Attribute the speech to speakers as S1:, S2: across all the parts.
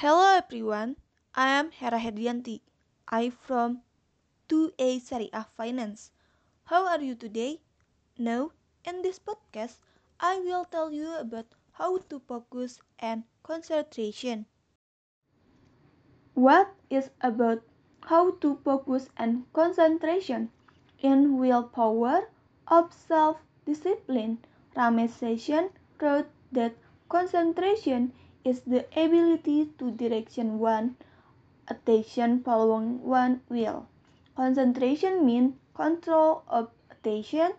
S1: Hello everyone, I am Hera Herdianti. I from 2A Syariah Finance. How are you today? Now, in this podcast, I will tell you about how to focus and concentration. What is about how to focus and concentration? In willpower of self-discipline, Sasson wrote that concentration is the ability to direction one attention following one will. Concentration means control of attention.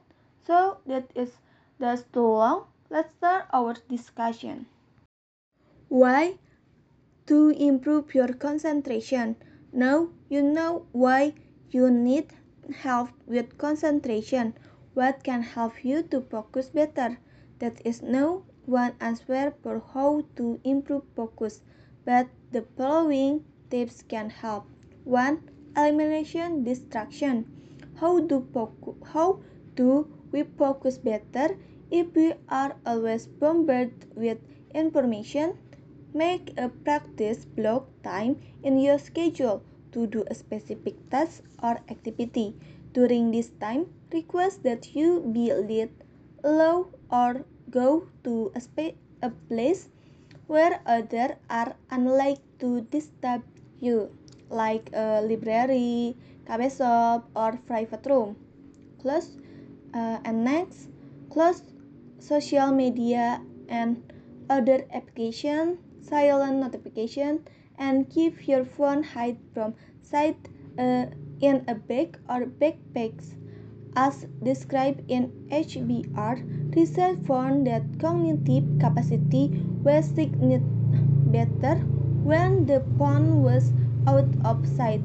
S1: So that is thus too long. Let's start our discussion. Why? To improve your concentration. Now you know why you need help with concentration. What can help you to focus better? That is no one answer for how to improve focus, but the following tips can help. 1. Elimination distraction. How do how do we focus better if we are always bombarded with information? Make a practice block time in your schedule to do a specific task or activity. During this time, request that you be let allow or go to a, a place where others are unlikely to disturb you, like a library, cafe shop, or private room. Close uh, and next, close social media and other application, silent notification, and keep your phone hide from sight uh, in a bag or backpacks. As described in HBR, research found that cognitive capacity was significantly better when the phone was out of sight.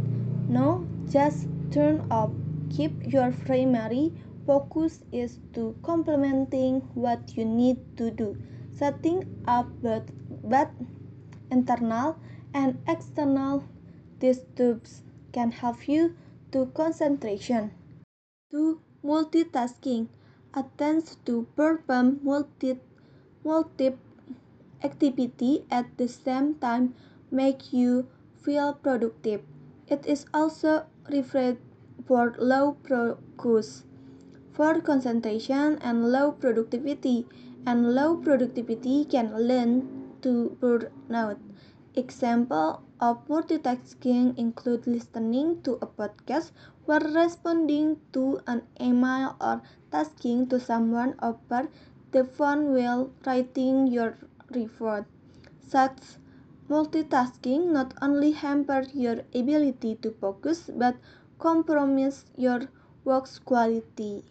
S1: No, just turn off. Keep your primary focus is to complementing what you need to do. Setting up both, both internal and external disturbs can help you to concentration. 2. Multitasking attempts to perform multi, multiple activity at the same time make you feel productive. It is also referred for low focus, for concentration and low productivity, and low productivity can lead to burnout. Example multitasking include listening to a podcast while responding to an email or tasking to someone over the phone while writing your report. Such multitasking not only hampers your ability to focus but compromises your work's quality.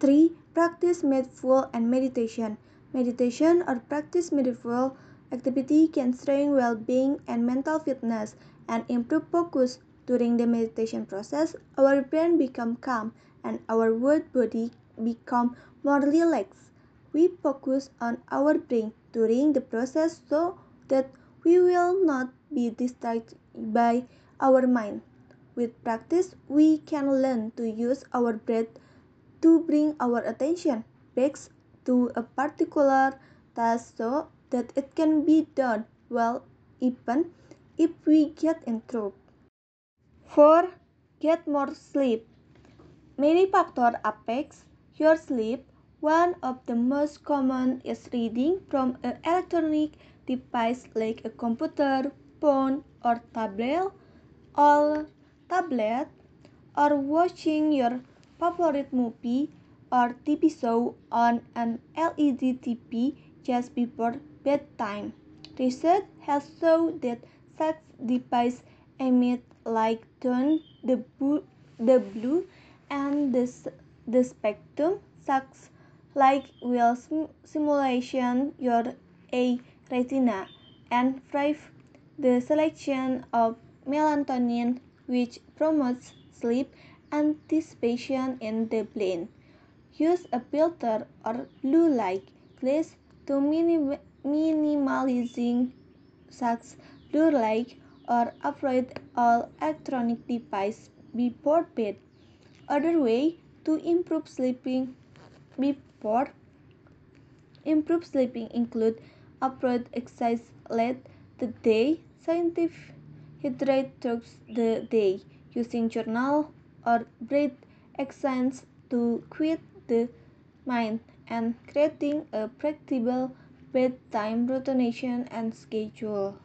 S1: 3. Practice mindful and meditation. Meditation or practice mindful activity can strengthen well-being and mental fitness and improve focus. During the meditation process, our brain become calm and our whole body become more relaxed. We focus on our brain during the process so that we will not be distracted by our mind. With practice, we can learn to use our breath to bring our attention back to a particular task so that it can be done well even if we get in trouble. 4. Get more sleep. Many factors affect your sleep. One of the most common is reading from an electronic device like a computer, phone, or tablet, or tablet, or watching your favorite movie or TV show on an LED TV just before bedtime. Research has shown that such devices emit light on the, the blue and the, the spectrum such like will simulation your a retina and five the selection of melatonin which promotes sleep anticipation in the brain. Use a filter or blue light glass to minim such blue light or avoid all electronic devices before bed. Other way to improve sleeping before improve sleeping include avoid exercise late the day, scientific hydrate throughout the day, using journal or breath exercise to quiet the mind, and creating a predictable bedtime routine and schedule.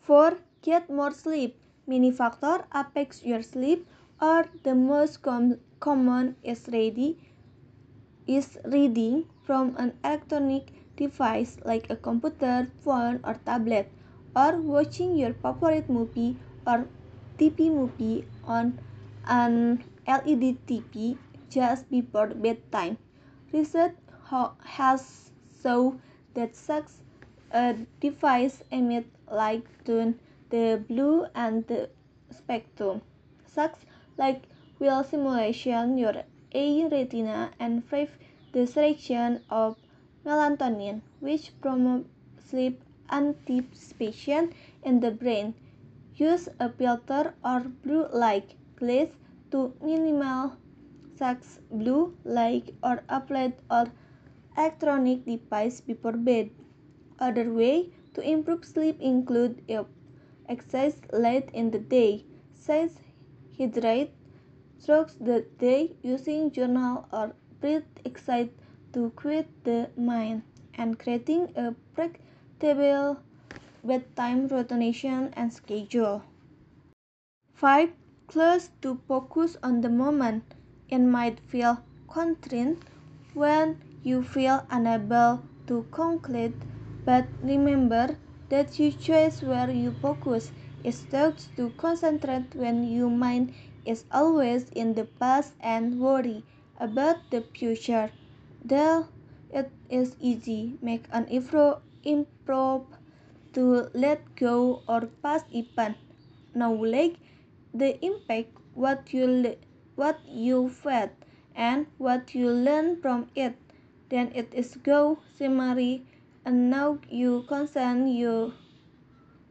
S1: 4. Get more sleep. Many factors affect your sleep, or the most com common is ready is reading from an electronic device like a computer, phone, or tablet, or watching your favorite movie or TV movie on an LED TV just before bedtime. Research has shown that such a device emits light to the blue and the spectrum. Such like will simulation your eye retina and five the selection of melatonin, which promotes sleep anticipation in the brain. Use a filter or blue light glass to minimize such blue light or apply or electronic device before bed. Other way to improve sleep include exercise late in the day, says hydrate throughout the day using journal or breath exercise to quiet the mind, and creating a predictable bedtime rotation and schedule. 5. Close to focus on the moment. It might feel constrained when you feel unable to conclude, but remember that you choose where you focus. It's tough to concentrate when your mind is always in the past and worry about the future. Though it is easy, make an improve to let go or pass past event. Knowledge the impact what you what you felt and what you learn from it. Then it is go summary and now you concern you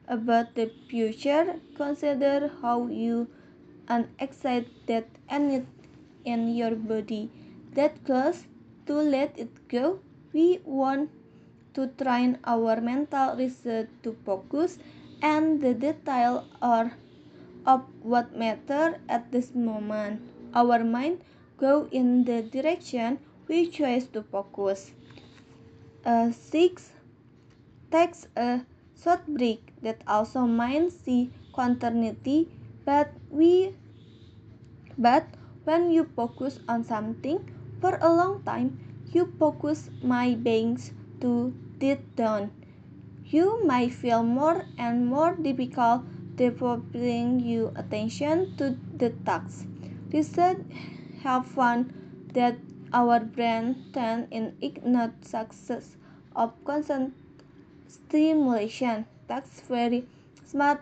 S1: about the future. Consider how you and excite that energy in your body that close to let it go. We want to train our mental research to focus and the detail or of what matter at this moment. Our mind go in the direction we choose to focus. Uh, six takes a short break that also means the continuity, but we but when you focus on something for a long time, you focus my beings to deep down. You might feel more and more difficult devoting your attention to the task. Research have found that our brain tend in ignore success of constant stimulation. That's very smart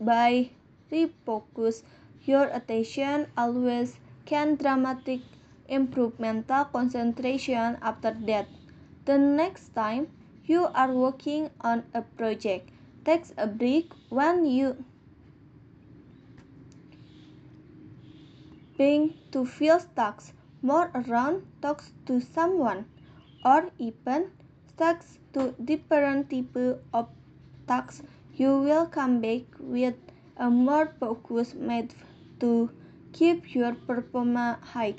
S1: by refocus your attention always can dramatic improve mental concentration after that. The next time you are working on a project, take a break when you being to feel stuck more around talks to someone or even stuck to different type of tasks you will come back with a more focused method to keep your performance high.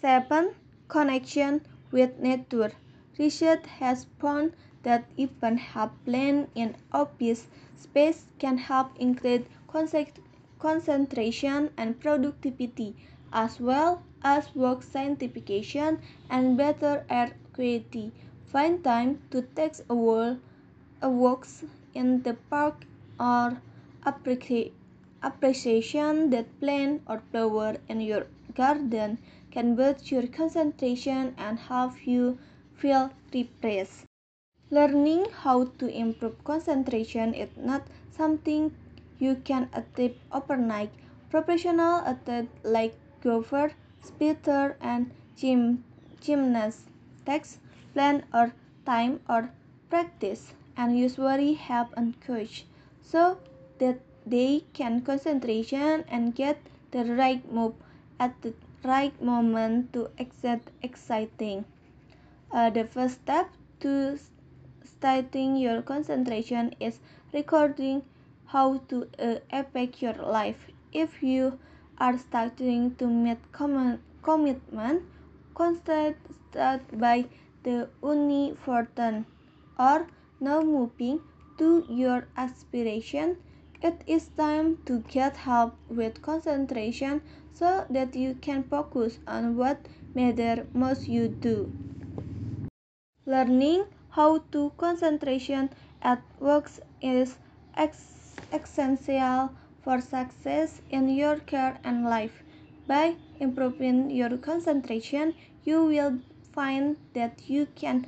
S1: 7. Connection with nature. Research has found that even half plan in office space can help increase concentration and productivity, as well as work scientification and better air quality. Find time to take a walk, a walks in the park or appreciation that plant or flower in your garden can boost your concentration and help you feel refreshed. Learning how to improve concentration is not something you can achieve overnight. Professional athletes like golfers, speeders, and gym, gymnasts takes plan or time or practice and usually have a coach so that they can concentration and get the right move at the right moment to exit exciting. Uh, the first step to starting your concentration is recording how to uh, affect your life. If you are starting to meet com commitment constrained by the uniform or now moving to your aspiration, it is time to get help with concentration so that you can focus on what matter most you do. Learning how to concentration at work is essential for success in your career and life. By improving your concentration, you will find that you can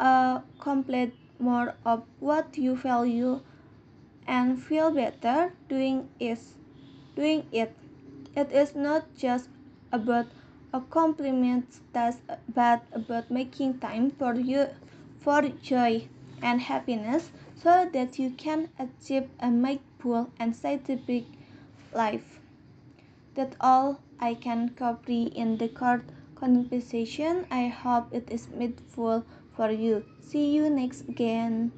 S1: uh, complete more of what you value and feel better doing is doing it. It is not just about accomplishment task but about making time for you for joy and happiness so that you can achieve a mindful and scientific life. That's all I can cover in the court conversation. I hope it is meaningful for you. See you next again.